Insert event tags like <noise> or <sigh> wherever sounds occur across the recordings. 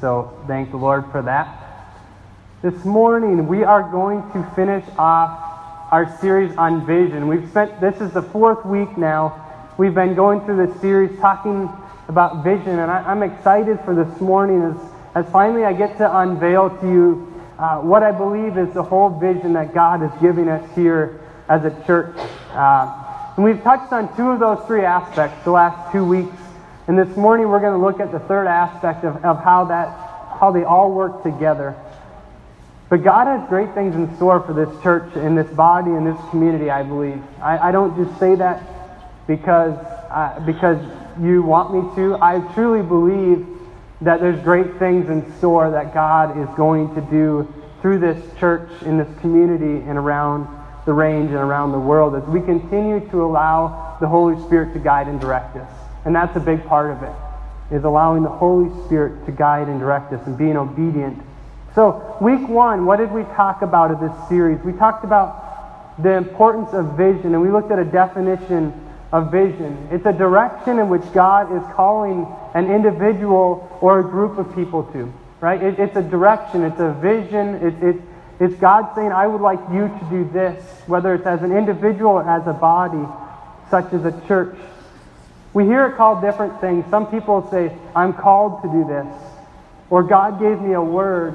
So thank the Lord for that. This morning we are going to finish off our series on vision. We've spent this is the fourth week now. We've been going through this series talking about vision, and I, am excited for this morning as, as finally I get to unveil to you uh, what I believe is the whole vision that God is giving us here as a church. Uh, and we've touched on two of those three aspects the last two weeks. And this morning we're going to look at the third aspect of, of how that how they all work together. But God has great things in store for this church and this body and this community, I believe. I, I don't just say that because, uh, because you want me to. I truly believe that there's great things in store that God is going to do through this church, in this community, and around the range and around the world as we continue to allow the Holy Spirit to guide and direct us. And that's a big part of it, is allowing the Holy Spirit to guide and direct us and being obedient. So, week one, what did we talk about in this series? We talked about the importance of vision, and we looked at a definition of vision. It's a direction in which God is calling an individual or a group of people to, right? It, it's a direction, it's a vision, it, it, it's God saying, I would like you to do this, whether it's as an individual or as a body, such as a church. We hear it called different things. Some people say, I'm called to do this, or God gave me a word,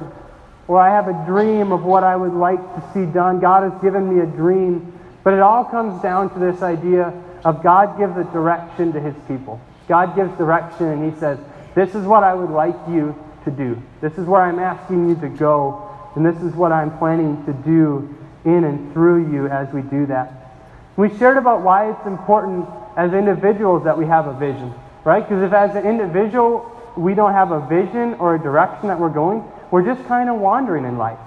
or I have a dream of what I would like to see done. God has given me a dream. But it all comes down to this idea of God gives a direction to his people. God gives direction and he says, This is what I would like you to do. This is where I'm asking you to go. And this is what I'm planning to do in and through you as we do that. We shared about why it's important as individuals that we have a vision, right? Because if as an individual we don't have a vision or a direction that we're going, we're just kind of wandering in life.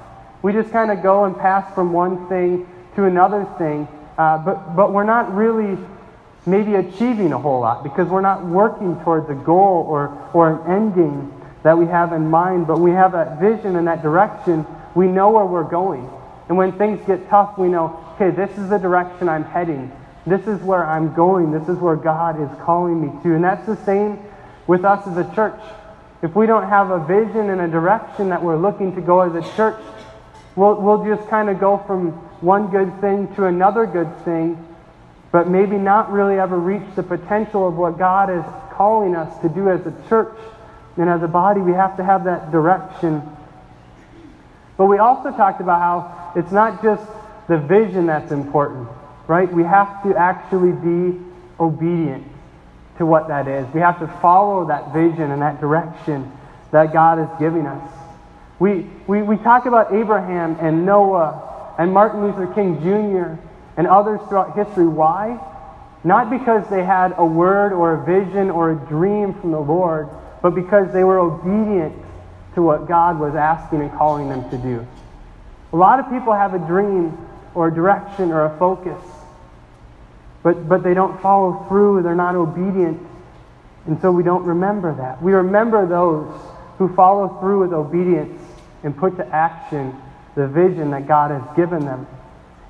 We just kind of go and pass from one thing to another thing, uh, but, but we're not really maybe achieving a whole lot because we're not working towards a goal or, or an ending that we have in mind, but we have that vision and that direction. We know where we're going. And when things get tough, we know, okay, this is the direction I'm heading. This is where I'm going. This is where God is calling me to. And that's the same with us as a church. If we don't have a vision and a direction that we're looking to go as a church, we'll, we'll just kind of go from one good thing to another good thing, but maybe not really ever reach the potential of what God is calling us to do as a church. And as a body, we have to have that direction. But we also talked about how it's not just the vision that's important right? We have to actually be obedient to what that is. We have to follow that vision and that direction that God is giving us. We, we, we talk about Abraham and Noah and Martin Luther King Jr. and others throughout history. Why? Not because they had a word or a vision or a dream from the Lord, but because they were obedient to what God was asking and calling them to do. A lot of people have a dream or a direction or a focus, but, but they don't follow through, they're not obedient. And so we don't remember that. We remember those who follow through with obedience and put to action the vision that God has given them.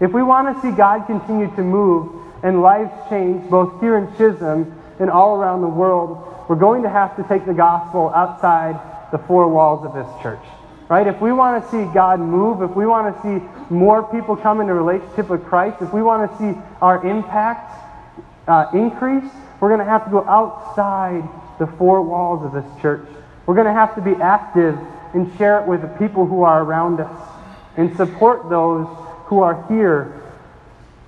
If we want to see God continue to move and lives change, both here in Chisholm and all around the world, we're going to have to take the gospel outside the four walls of this church. Right? If we want to see God move, if we want to see more people come into relationship with Christ, if we want to see our impact uh, increase, we're going to have to go outside the four walls of this church. We're going to have to be active and share it with the people who are around us and support those who are here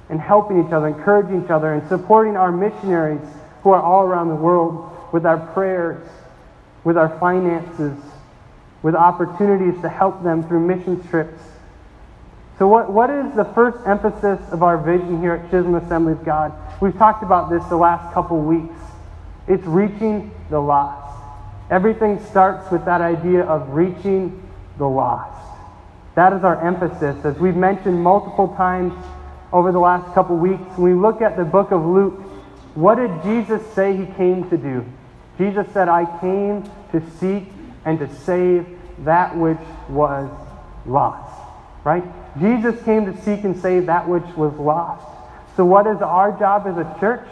and helping each other, encouraging each other, and supporting our missionaries who are all around the world with our prayers, with our finances, with opportunities to help them through mission trips. So, what, what is the first emphasis of our vision here at Chisholm Assembly of God? We've talked about this the last couple weeks. It's reaching the lost. Everything starts with that idea of reaching the lost. That is our emphasis. As we've mentioned multiple times over the last couple weeks, when we look at the book of Luke, what did Jesus say he came to do? Jesus said, I came to seek and to save that which was lost. Right? Jesus came to seek and save that which was lost. So, what is our job as a church?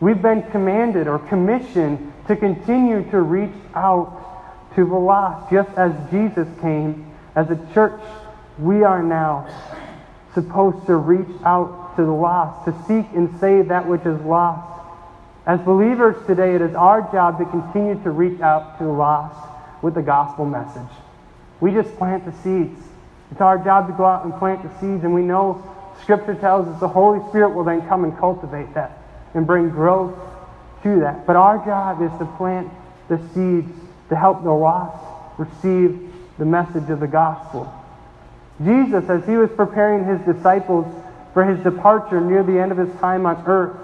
We've been commanded or commissioned to continue to reach out to the lost, just as Jesus came. As a church, we are now supposed to reach out to the lost, to seek and save that which is lost. As believers today, it is our job to continue to reach out to the lost with the gospel message. We just plant the seeds. It's our job to go out and plant the seeds, and we know Scripture tells us the Holy Spirit will then come and cultivate that and bring growth to that. But our job is to plant the seeds to help the lost receive the message of the gospel. Jesus, as he was preparing his disciples for his departure near the end of his time on earth,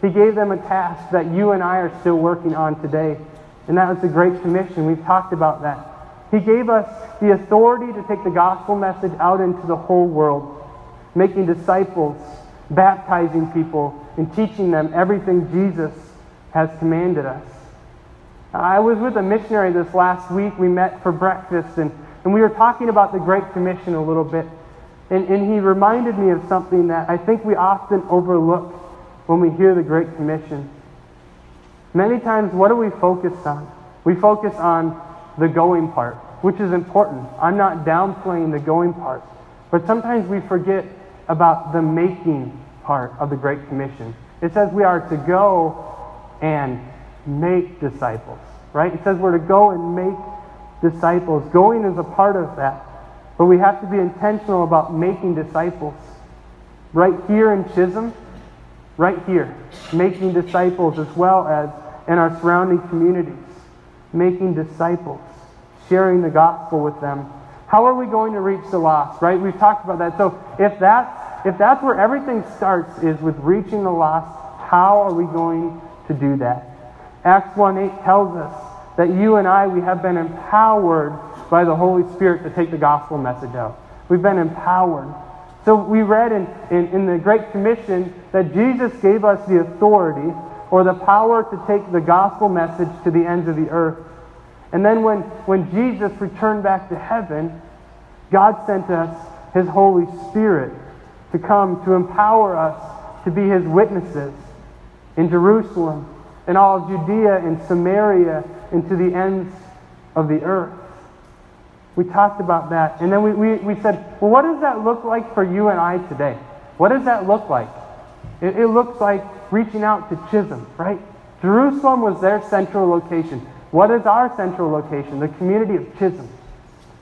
he gave them a task that you and I are still working on today, and that was the Great Commission. We've talked about that. He gave us the authority to take the gospel message out into the whole world, making disciples, baptizing people, and teaching them everything Jesus has commanded us. I was with a missionary this last week. We met for breakfast, and, and we were talking about the Great Commission a little bit. And, and he reminded me of something that I think we often overlook when we hear the Great Commission. Many times, what do we focus on? We focus on the going part, which is important. I'm not downplaying the going part. But sometimes we forget about the making part of the Great Commission. It says we are to go and make disciples, right? It says we're to go and make disciples. Going is a part of that. But we have to be intentional about making disciples. Right here in Chisholm, right here, making disciples as well as in our surrounding communities, making disciples, sharing the gospel with them. How are we going to reach the lost, right? We've talked about that. So if that's, if that's where everything starts is with reaching the lost, how are we going to do that? Acts 1.8 tells us that you and I, we have been empowered by the Holy Spirit to take the gospel message out. We've been empowered. So we read in, in, in, the Great Commission that Jesus gave us the authority or the power to take the gospel message to the ends of the earth. And then when, when Jesus returned back to heaven, God sent us his Holy Spirit to come to empower us to be his witnesses in Jerusalem, in all of Judea and Samaria, and to the ends of the earth. We talked about that. And then we, we, we said, well, what does that look like for you and I today? What does that look like? It, it looks like reaching out to Chisholm, right? Jerusalem was their central location. What is our central location? The community of Chisholm.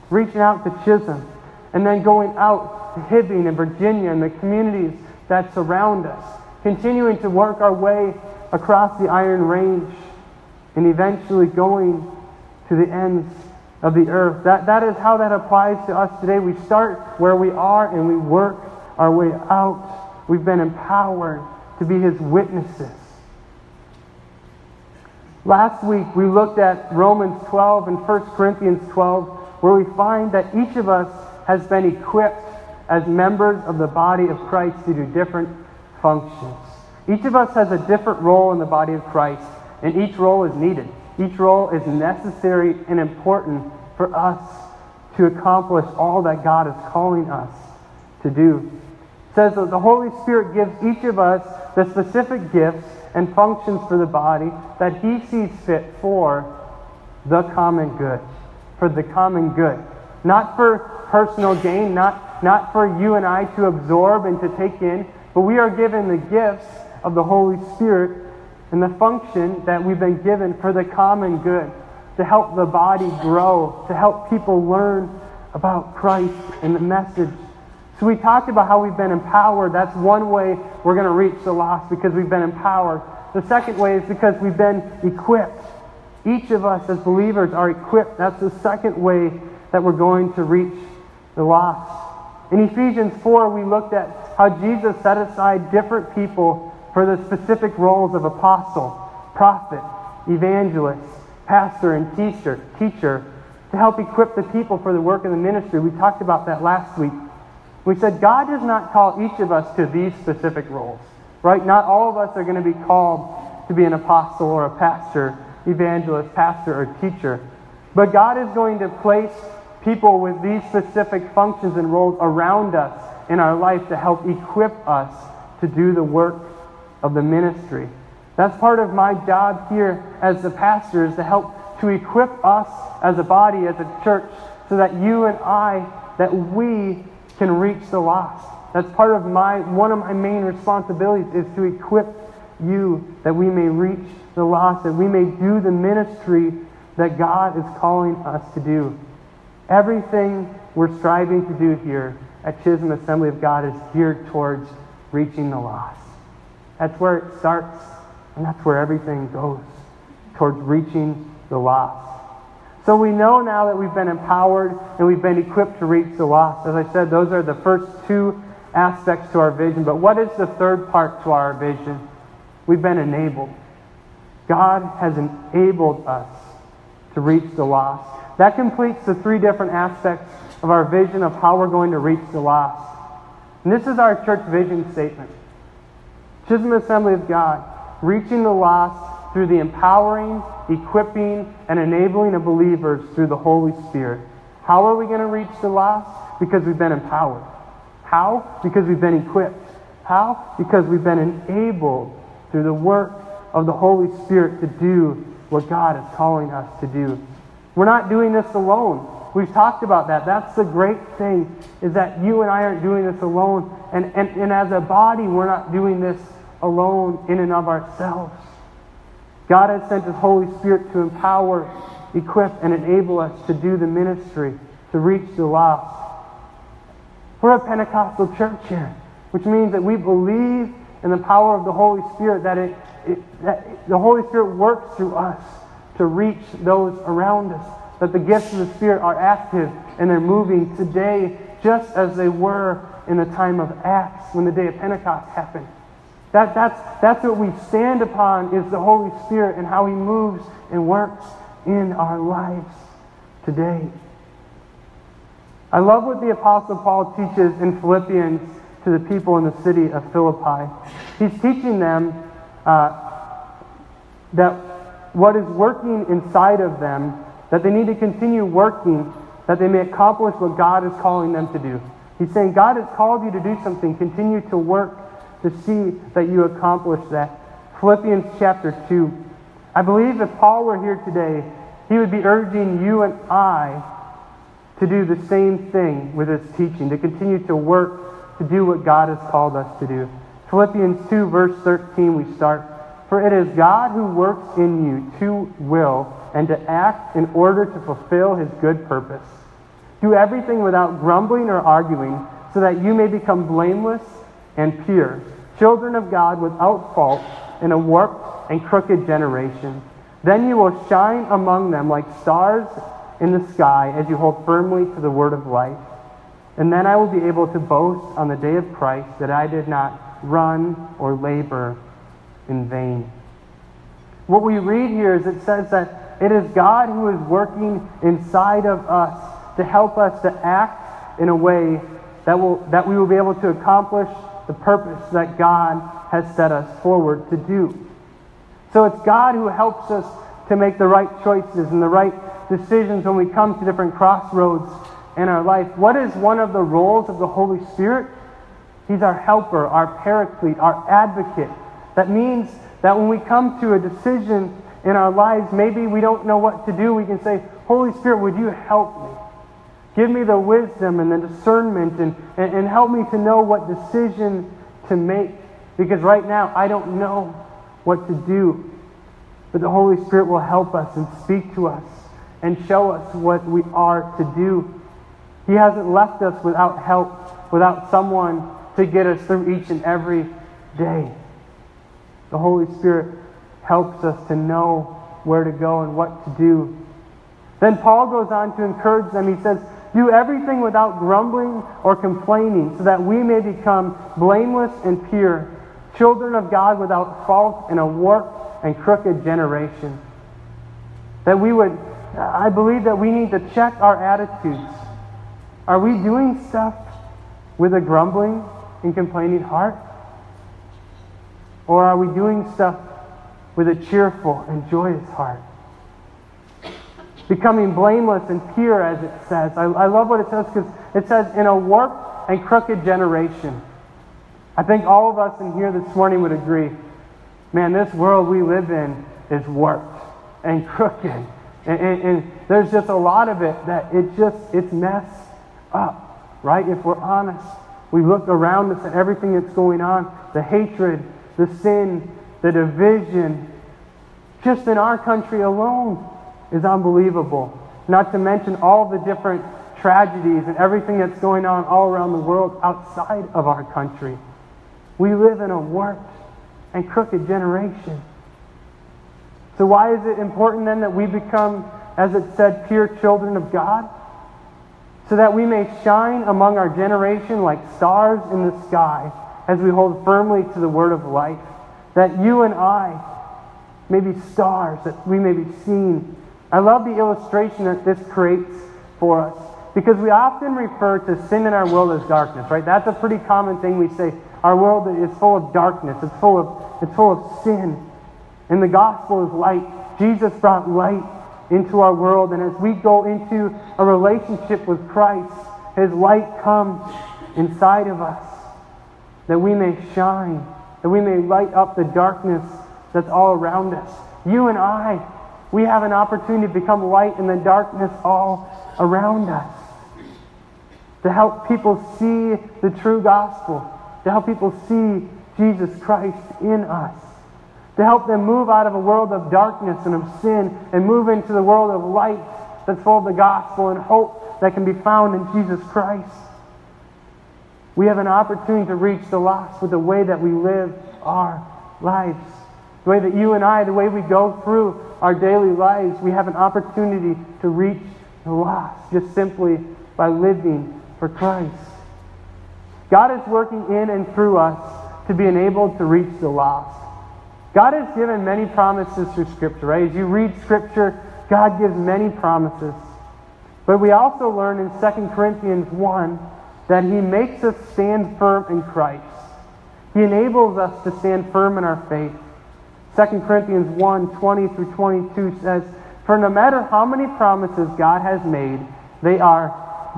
Reaching out to Chisholm. And then going out to Hibbing and Virginia and the communities that surround us. Continuing to work our way across the Iron Range and eventually going to the ends of the earth. That, that is how that applies to us today. We start where we are and we work our way out. We've been empowered to be his witnesses. Last week we looked at Romans 12 and 1 Corinthians 12, where we find that each of us has been equipped as members of the body of Christ to do different functions. Each of us has a different role in the body of Christ, and each role is needed. Each role is necessary and important for us to accomplish all that God is calling us to do. It says that the Holy Spirit gives each of us the specific gifts and functions for the body that He sees fit for the common good. For the common good. Not for personal gain, not, not for you and I to absorb and to take in, but we are given the gifts of the Holy Spirit and the function that we've been given for the common good, to help the body grow, to help people learn about Christ and the message. So we talked about how we've been empowered. That's one way we're going to reach the lost because we've been empowered. The second way is because we've been equipped. Each of us as believers are equipped. That's the second way that we're going to reach the lost. In Ephesians 4, we looked at how Jesus set aside different people for the specific roles of apostle, prophet, evangelist, pastor, and teacher, teacher to help equip the people for the work of the ministry. We talked about that last week. We said God does not call each of us to these specific roles, right? Not all of us are going to be called to be an apostle or a pastor, evangelist, pastor, or teacher. But God is going to place people with these specific functions and roles around us in our life to help equip us to do the work of the ministry. That's part of my job here as the pastor is to help to equip us as a body, as a church, so that you and I, that we can reach the lost. That's part of my, one of my main responsibilities is to equip you that we may reach the lost, that we may do the ministry that God is calling us to do. Everything we're striving to do here at Chisholm Assembly of God is geared towards reaching the lost. That's where it starts, and that's where everything goes towards reaching the lost. So we know now that we've been empowered and we've been equipped to reach the lost. As I said, those are the first two aspects to our vision. But what is the third part to our vision? We've been enabled. God has enabled us to reach the lost. That completes the three different aspects of our vision of how we're going to reach the lost. And this is our church vision statement. Chisholm Assembly of God, reaching the lost through the empowering, equipping, and enabling of believers through the Holy Spirit. How are we going to reach the lost? Because we've been empowered. How? Because we've been equipped. How? Because we've been enabled through the work of the Holy Spirit to do what God is calling us to do. We're not doing this alone. We've talked about that. That's the great thing, is that you and I aren't doing this alone. And, and, and as a body, we're not doing this alone in and of ourselves. God has sent His Holy Spirit to empower, equip, and enable us to do the ministry, to reach the lost. We're a Pentecostal church here, which means that we believe in the power of the Holy Spirit, that, it, it, that the Holy Spirit works through us to reach those around us, that the gifts of the Spirit are active and they're moving today just as they were in the time of Acts when the day of Pentecost happened. That, that's, that's what we stand upon is the Holy Spirit and how He moves and works in our lives today. I love what the Apostle Paul teaches in Philippians to the people in the city of Philippi. He's teaching them uh, that what is working inside of them, that they need to continue working, that they may accomplish what God is calling them to do. He's saying, God has called you to do something. Continue to work to see that you accomplish that. Philippians chapter 2. I believe if Paul were here today, he would be urging you and I to do the same thing with his teaching, to continue to work to do what God has called us to do. Philippians 2, verse 13, we start. For it is God who works in you to will and to act in order to fulfill his good purpose. Do everything without grumbling or arguing, so that you may become blameless and pure, children of God without fault in a warped and crooked generation. Then you will shine among them like stars in the sky as you hold firmly to the word of life. And then I will be able to boast on the day of Christ that I did not run or labor in vain. What we read here is it says that it is God who is working inside of us to help us to act in a way that, will, that we will be able to accomplish the purpose that God has set us forward to do. So it's God who helps us to make the right choices and the right decisions when we come to different crossroads in our life. What is one of the roles of the Holy Spirit? He's our helper, our paraclete, our advocate. That means that when we come to a decision in our lives, maybe we don't know what to do, we can say, Holy Spirit, would you help me? Give me the wisdom and the discernment and, and, and help me to know what decision to make. Because right now, I don't know what to do. But the Holy Spirit will help us and speak to us and show us what we are to do. He hasn't left us without help, without someone to get us through each and every day. The Holy Spirit helps us to know where to go and what to do. Then Paul goes on to encourage them. He says, Do everything without grumbling or complaining, so that we may become blameless and pure, children of God without fault in a warped and crooked generation. That we would I believe that we need to check our attitudes. Are we doing stuff with a grumbling and complaining heart? Or are we doing stuff with a cheerful and joyous heart? Becoming blameless and pure, as it says. I, I love what it says because it says, in a warped and crooked generation. I think all of us in here this morning would agree man, this world we live in is warped and <laughs> crooked And, and, and, there's just a lot of it that it just, it's messed up, right? If we're honest, we look around us at everything that's going on, the hatred, the sin, the division, just in our country alone is unbelievable. Not to mention all the different tragedies and everything that's going on all around the world outside of our country. We live in a warped and crooked generation. So, why is it important then that we become, as it said, pure children of God? So that we may shine among our generation like stars in the sky as we hold firmly to the word of life. That you and I may be stars, that we may be seen. I love the illustration that this creates for us because we often refer to sin in our world as darkness, right? That's a pretty common thing we say. Our world is full of darkness. It's full of, it's full of sin. And the gospel is light. Jesus brought light into our world. And as we go into a relationship with Christ, his light comes inside of us that we may shine, that we may light up the darkness that's all around us. You and I, we have an opportunity to become light in the darkness all around us to help people see the true gospel, to help people see Jesus Christ in us, to help them move out of a world of darkness and of sin and move into the world of light that's full of the gospel and hope that can be found in Jesus Christ. We have an opportunity to reach the lost with the way that we live our lives. The way that you and I, the way we go through our daily lives, we have an opportunity to reach the lost just simply by living for Christ. God is working in and through us to be enabled to reach the lost. God has given many promises through Scripture, right? As you read Scripture, God gives many promises. But we also learn in 2 Corinthians 1 that He makes us stand firm in Christ. He enables us to stand firm in our faith. 2 Corinthians 1 20 through 22 says, For no matter how many promises God has made, they are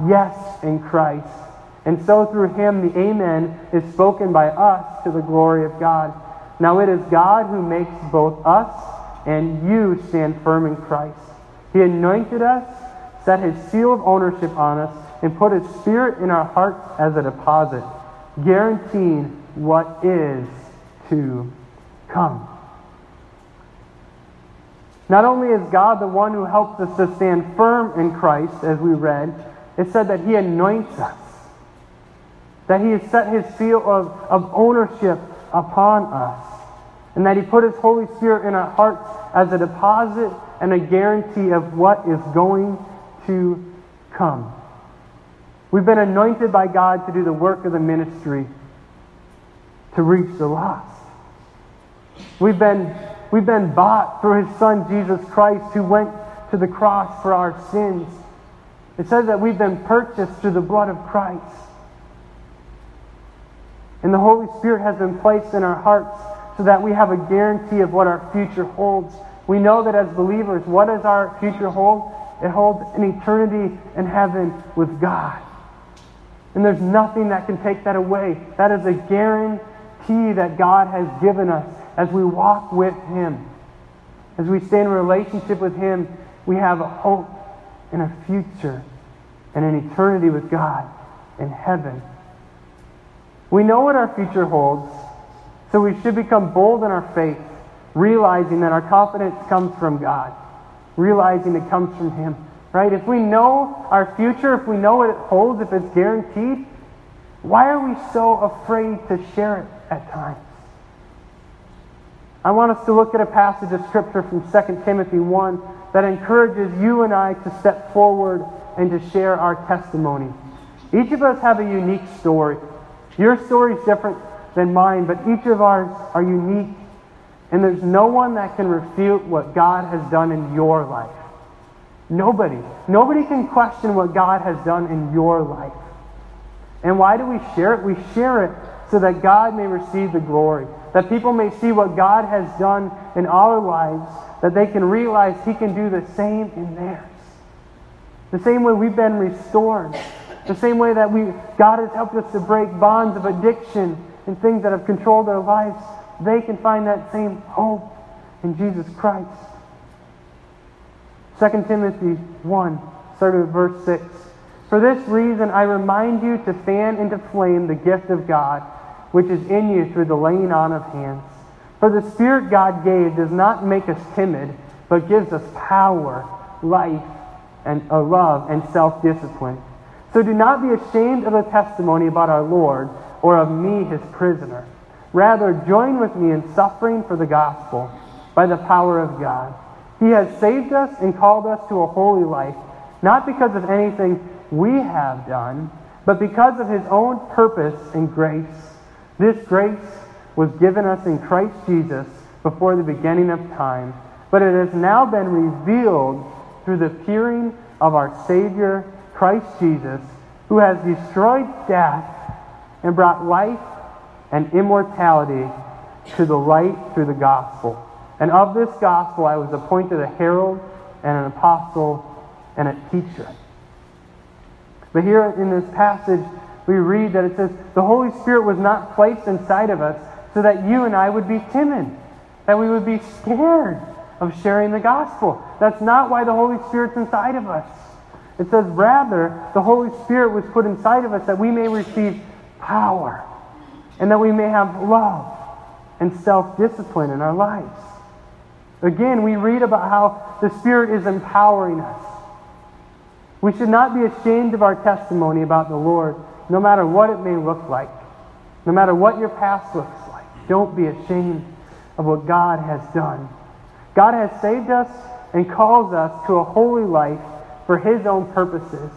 yes in Christ. And so through him the Amen is spoken by us to the glory of God. Now it is God who makes both us and you stand firm in Christ. He anointed us, set his seal of ownership on us, and put his spirit in our hearts as a deposit, guaranteeing what is to come. Not only is God the one who helps us to stand firm in Christ, as we read, it said that He anoints us, that He has set His seal of, of ownership upon us, and that He put His Holy Spirit in our hearts as a deposit and a guarantee of what is going to come. We've been anointed by God to do the work of the ministry to reach the lost. We've been, we've been bought through His Son, Jesus Christ, who went to the cross for our sins it says that we've been purchased through the blood of Christ. And the Holy Spirit has been placed in our hearts so that we have a guarantee of what our future holds. We know that as believers, what does our future hold? It holds an eternity in heaven with God. And there's nothing that can take that away. That is a guarantee that God has given us as we walk with Him. As we stay in relationship with Him, we have a hope and a future and an eternity with God in heaven. We know what our future holds, so we should become bold in our faith, realizing that our confidence comes from God, realizing it comes from Him. Right? If we know our future, if we know what it holds, if it's guaranteed, why are we so afraid to share it at times? I want us to look at a passage of Scripture from 2 Timothy 1 that encourages you and I to step forward and to share our testimony. Each of us have a unique story. Your story is different than mine, but each of ours are unique. And there's no one that can refute what God has done in your life. Nobody. Nobody can question what God has done in your life. And why do we share it? We share it so that God may receive the glory, that people may see what God has done in our lives, that they can realize He can do the same in theirs. The same way we've been restored. The same way that we, God has helped us to break bonds of addiction and things that have controlled our lives. They can find that same hope in Jesus Christ. 2 Timothy 1, starting with verse 6. For this reason, I remind you to fan into flame the gift of God, which is in you through the laying on of hands. For the Spirit God gave does not make us timid, but gives us power, life, and a love and self-discipline. So do not be ashamed of the testimony about our Lord or of me, his prisoner. Rather, join with me in suffering for the gospel by the power of God. He has saved us and called us to a holy life, not because of anything we have done, but because of his own purpose and grace. This grace was given us in Christ Jesus before the beginning of time, but it has now been revealed through the appearing of our Savior, Christ Jesus, who has destroyed death and brought life and immortality to the light through the gospel. And of this gospel I was appointed a herald and an apostle and a teacher. But here in this passage, we read that it says, The Holy Spirit was not placed inside of us so that you and I would be timid, that we would be scared of sharing the gospel. That's not why the Holy Spirit's inside of us. It says, rather, the Holy Spirit was put inside of us that we may receive power and that we may have love and self discipline in our lives. Again, we read about how the Spirit is empowering us. We should not be ashamed of our testimony about the Lord, no matter what it may look like, no matter what your past looks like. Don't be ashamed of what God has done. God has saved us and calls us to a holy life for His own purposes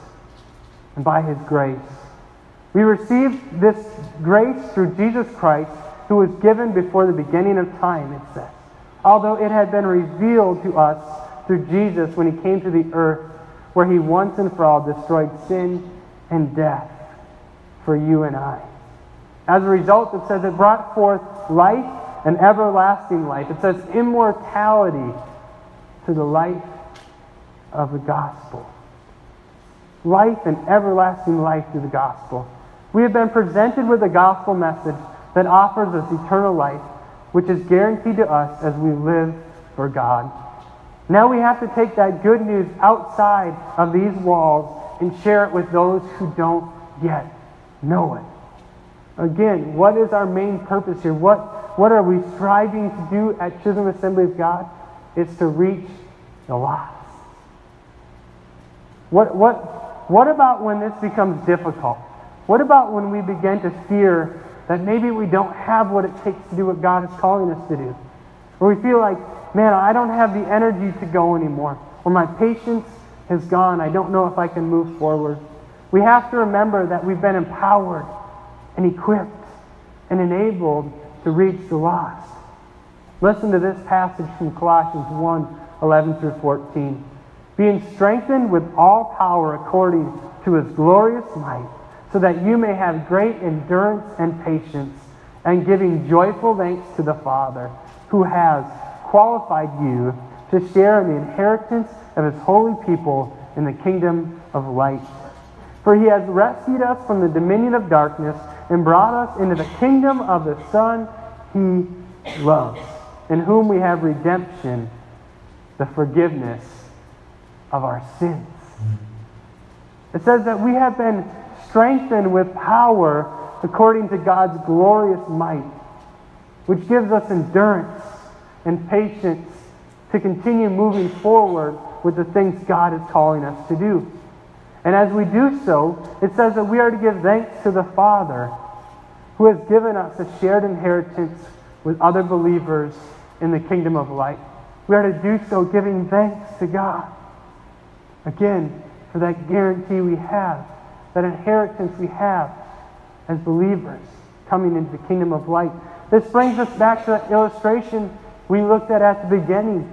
and by His grace. We received this grace through Jesus Christ, who was given before the beginning of time, it says. Although it had been revealed to us through Jesus when He came to the earth, where He once and for all destroyed sin and death for you and I. As a result, it says it brought forth life and everlasting life. It says immortality to the life of the gospel. Life and everlasting life through the gospel. We have been presented with a gospel message that offers us eternal life, which is guaranteed to us as we live for God. Now we have to take that good news outside of these walls and share it with those who don't yet know it. Again, what is our main purpose here? What, what are we striving to do at Chisholm Assembly of God? It's to reach the lost. What, what, what about when this becomes difficult? What about when we begin to fear that maybe we don't have what it takes to do what God is calling us to do? Or we feel like, man, I don't have the energy to go anymore. Or my patience has gone. I don't know if I can move forward. We have to remember that we've been empowered and equipped and enabled to reach the lost. Listen to this passage from Colossians 1 11 through 14. Being strengthened with all power according to his glorious might, so that you may have great endurance and patience, and giving joyful thanks to the Father, who has qualified you to share in the inheritance of his holy people in the kingdom of light. For he has rescued us from the dominion of darkness and brought us into the kingdom of the Son he loves, in whom we have redemption, the forgiveness of our sins. It says that we have been strengthened with power according to God's glorious might, which gives us endurance and patience to continue moving forward with the things God is calling us to do. And as we do so, it says that we are to give thanks to the Father who has given us a shared inheritance with other believers in the kingdom of light. We are to do so giving thanks to God. Again, for that guarantee we have, that inheritance we have as believers coming into the kingdom of light. This brings us back to that illustration we looked at at the beginning.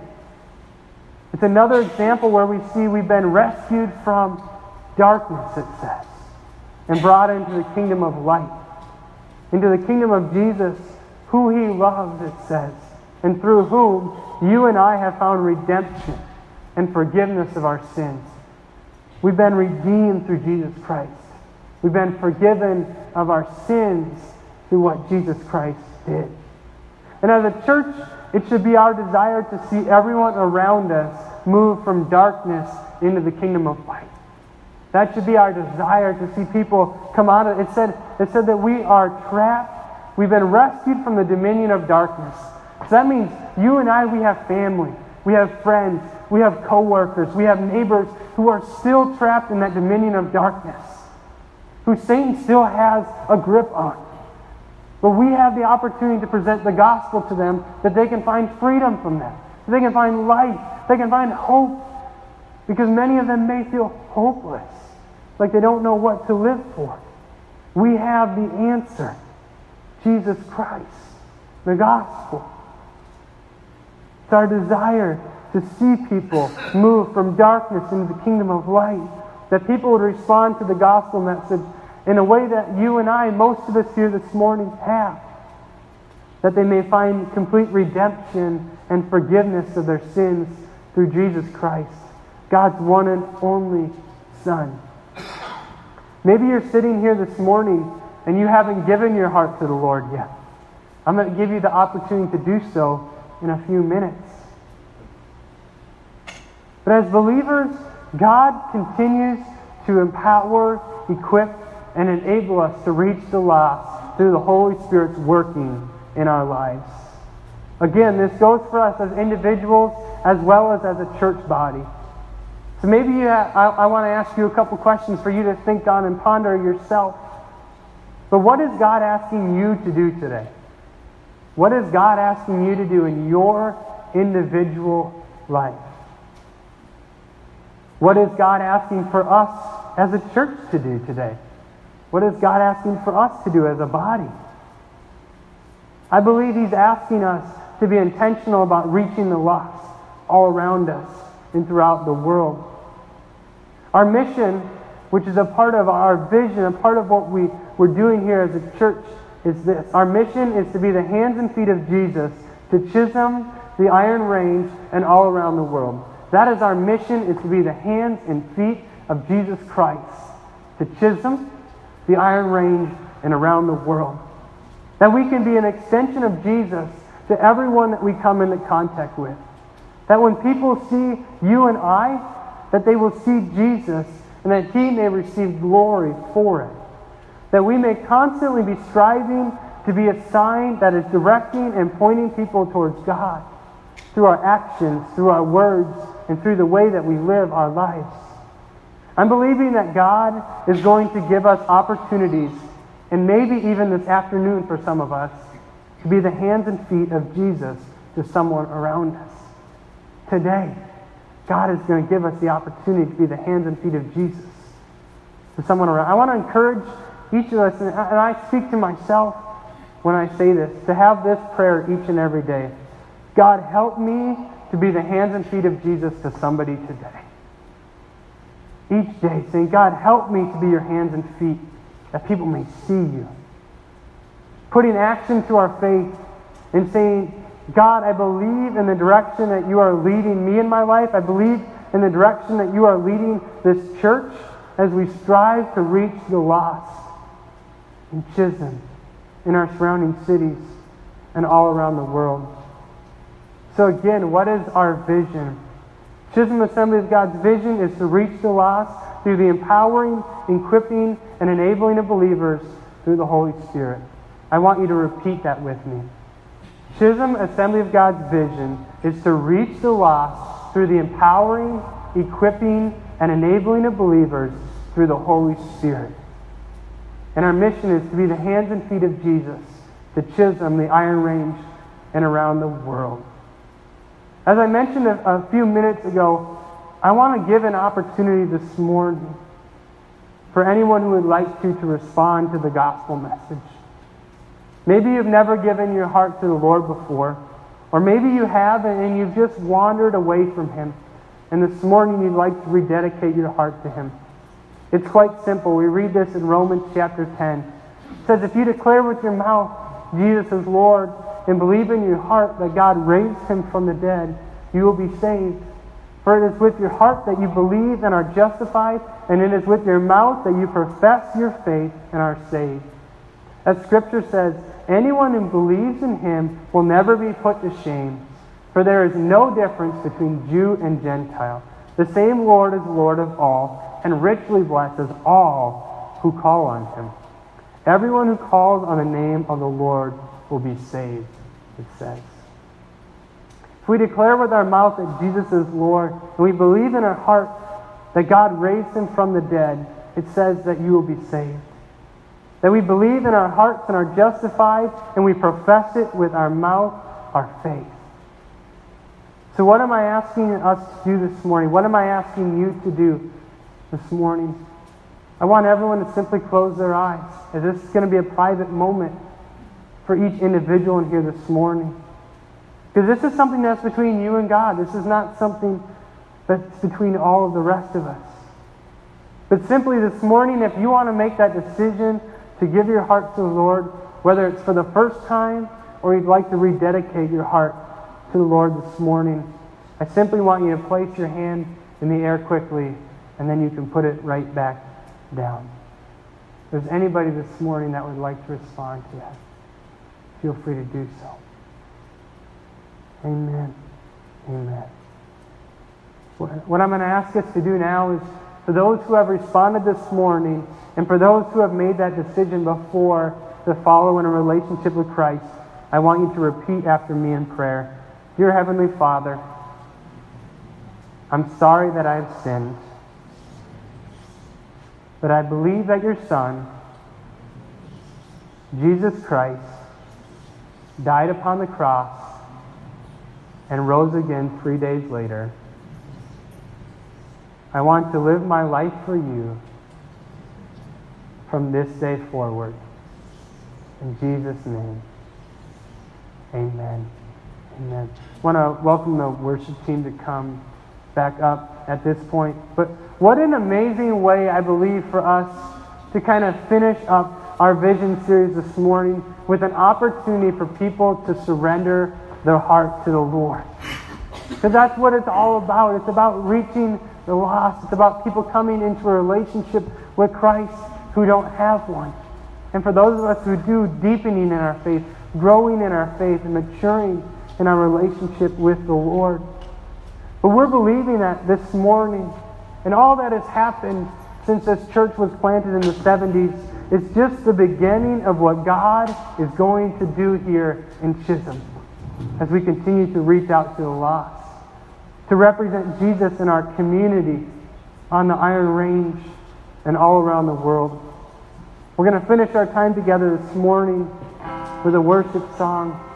It's another example where we see we've been rescued from darkness, it says, and brought into the kingdom of light, into the kingdom of Jesus, who he loves, it says, and through whom you and I have found redemption and forgiveness of our sins. We've been redeemed through Jesus Christ. We've been forgiven of our sins through what Jesus Christ did. And as a church It should be our desire to see everyone around us move from darkness into the kingdom of light. That should be our desire to see people come out of it. Said, it said that we are trapped. We've been rescued from the dominion of darkness. So that means you and I, we have family. We have friends. We have coworkers. We have neighbors who are still trapped in that dominion of darkness, who Satan still has a grip on. But we have the opportunity to present the gospel to them that they can find freedom from that. That they can find life. They can find hope. Because many of them may feel hopeless, like they don't know what to live for. We have the answer Jesus Christ, the gospel. It's our desire to see people move from darkness into the kingdom of light, that people would respond to the gospel message in a way that you and I, most of us here this morning, have. That they may find complete redemption and forgiveness of their sins through Jesus Christ, God's one and only Son. Maybe you're sitting here this morning and you haven't given your heart to the Lord yet. I'm going to give you the opportunity to do so in a few minutes. But as believers, God continues to empower, equip, and enable us to reach the lost through the Holy Spirit's working in our lives. Again, this goes for us as individuals as well as as a church body. So maybe you have, I, I want to ask you a couple questions for you to think on and ponder yourself. But what is God asking you to do today? What is God asking you to do in your individual life? What is God asking for us as a church to do today? What is God asking for us to do as a body? I believe He's asking us to be intentional about reaching the lost all around us and throughout the world. Our mission, which is a part of our vision, a part of what we, we're doing here as a church, is this. Our mission is to be the hands and feet of Jesus to Chisholm, the Iron Range, and all around the world. That is our mission, is to be the hands and feet of Jesus Christ to Chisholm, the Iron Range, and around the world. That we can be an extension of Jesus to everyone that we come into contact with. That when people see you and I, that they will see Jesus and that he may receive glory for it. That we may constantly be striving to be a sign that is directing and pointing people towards God through our actions, through our words, and through the way that we live our lives. I'm believing that God is going to give us opportunities, and maybe even this afternoon for some of us, to be the hands and feet of Jesus to someone around us. Today, God is going to give us the opportunity to be the hands and feet of Jesus to someone around. I want to encourage each of us, and I speak to myself when I say this, to have this prayer each and every day. God, help me to be the hands and feet of Jesus to somebody today each day, saying, God, help me to be your hands and feet, that people may see you. Putting action to our faith and saying, God, I believe in the direction that you are leading me in my life. I believe in the direction that you are leading this church as we strive to reach the lost in Chisholm, in our surrounding cities, and all around the world. So, again, what is our vision? Chisholm Assembly of God's vision is to reach the lost through the empowering, equipping, and enabling of believers through the Holy Spirit. I want you to repeat that with me. Chisholm Assembly of God's vision is to reach the lost through the empowering, equipping, and enabling of believers through the Holy Spirit. And our mission is to be the hands and feet of Jesus to Chisholm, the Iron Range, and around the world. As I mentioned a, a few minutes ago, I want to give an opportunity this morning for anyone who would like to to respond to the gospel message. Maybe you've never given your heart to the Lord before, or maybe you have and you've just wandered away from Him, and this morning you'd like to rededicate your heart to Him. It's quite simple. We read this in Romans chapter 10. It says, If you declare with your mouth Jesus is Lord and believe in your heart that God raised him from the dead, you will be saved. For it is with your heart that you believe and are justified, and it is with your mouth that you profess your faith and are saved. As Scripture says, anyone who believes in him will never be put to shame. For there is no difference between Jew and Gentile. The same Lord is Lord of all, and richly blesses all who call on him. Everyone who calls on the name of the Lord will be saved, it says. If we declare with our mouth that Jesus is Lord, and we believe in our heart that God raised him from the dead, it says that you will be saved. That we believe in our hearts and are justified, and we profess it with our mouth, our faith. So, what am I asking us to do this morning? What am I asking you to do this morning? I want everyone to simply close their eyes, as this is going to be a private moment for each individual in here this morning. Because this is something that's between you and God. This is not something that's between all of the rest of us. But simply this morning, if you want to make that decision to give your heart to the Lord, whether it's for the first time or you'd like to rededicate your heart to the Lord this morning, I simply want you to place your hand in the air quickly, and then you can put it right back down. If there's anybody this morning that would like to respond to that, feel free to do so. Amen. Amen. What I'm going to ask us to do now is for those who have responded this morning, and for those who have made that decision before to follow in a relationship with Christ, I want you to repeat after me in prayer. Dear Heavenly Father, I'm sorry that I have sinned, but I believe that your Son, Jesus Christ, died upon the cross and rose again three days later. I want to live my life for you from this day forward. In Jesus' name, amen. Amen. I want to welcome the worship team to come back up at this point. But what an amazing way, I believe, for us to kind of finish up our vision series this morning with an opportunity for people to surrender their heart to the Lord. Because that's what it's all about. It's about reaching the lost. It's about people coming into a relationship with Christ who don't have one. And for those of us who do, deepening in our faith, growing in our faith, and maturing in our relationship with the Lord. But we're believing that this morning, and all that has happened since this church was planted in the 70s is just the beginning of what God is going to do here in Chisholm as we continue to reach out to the lost, to represent Jesus in our community on the Iron Range and all around the world. We're going to finish our time together this morning with a worship song.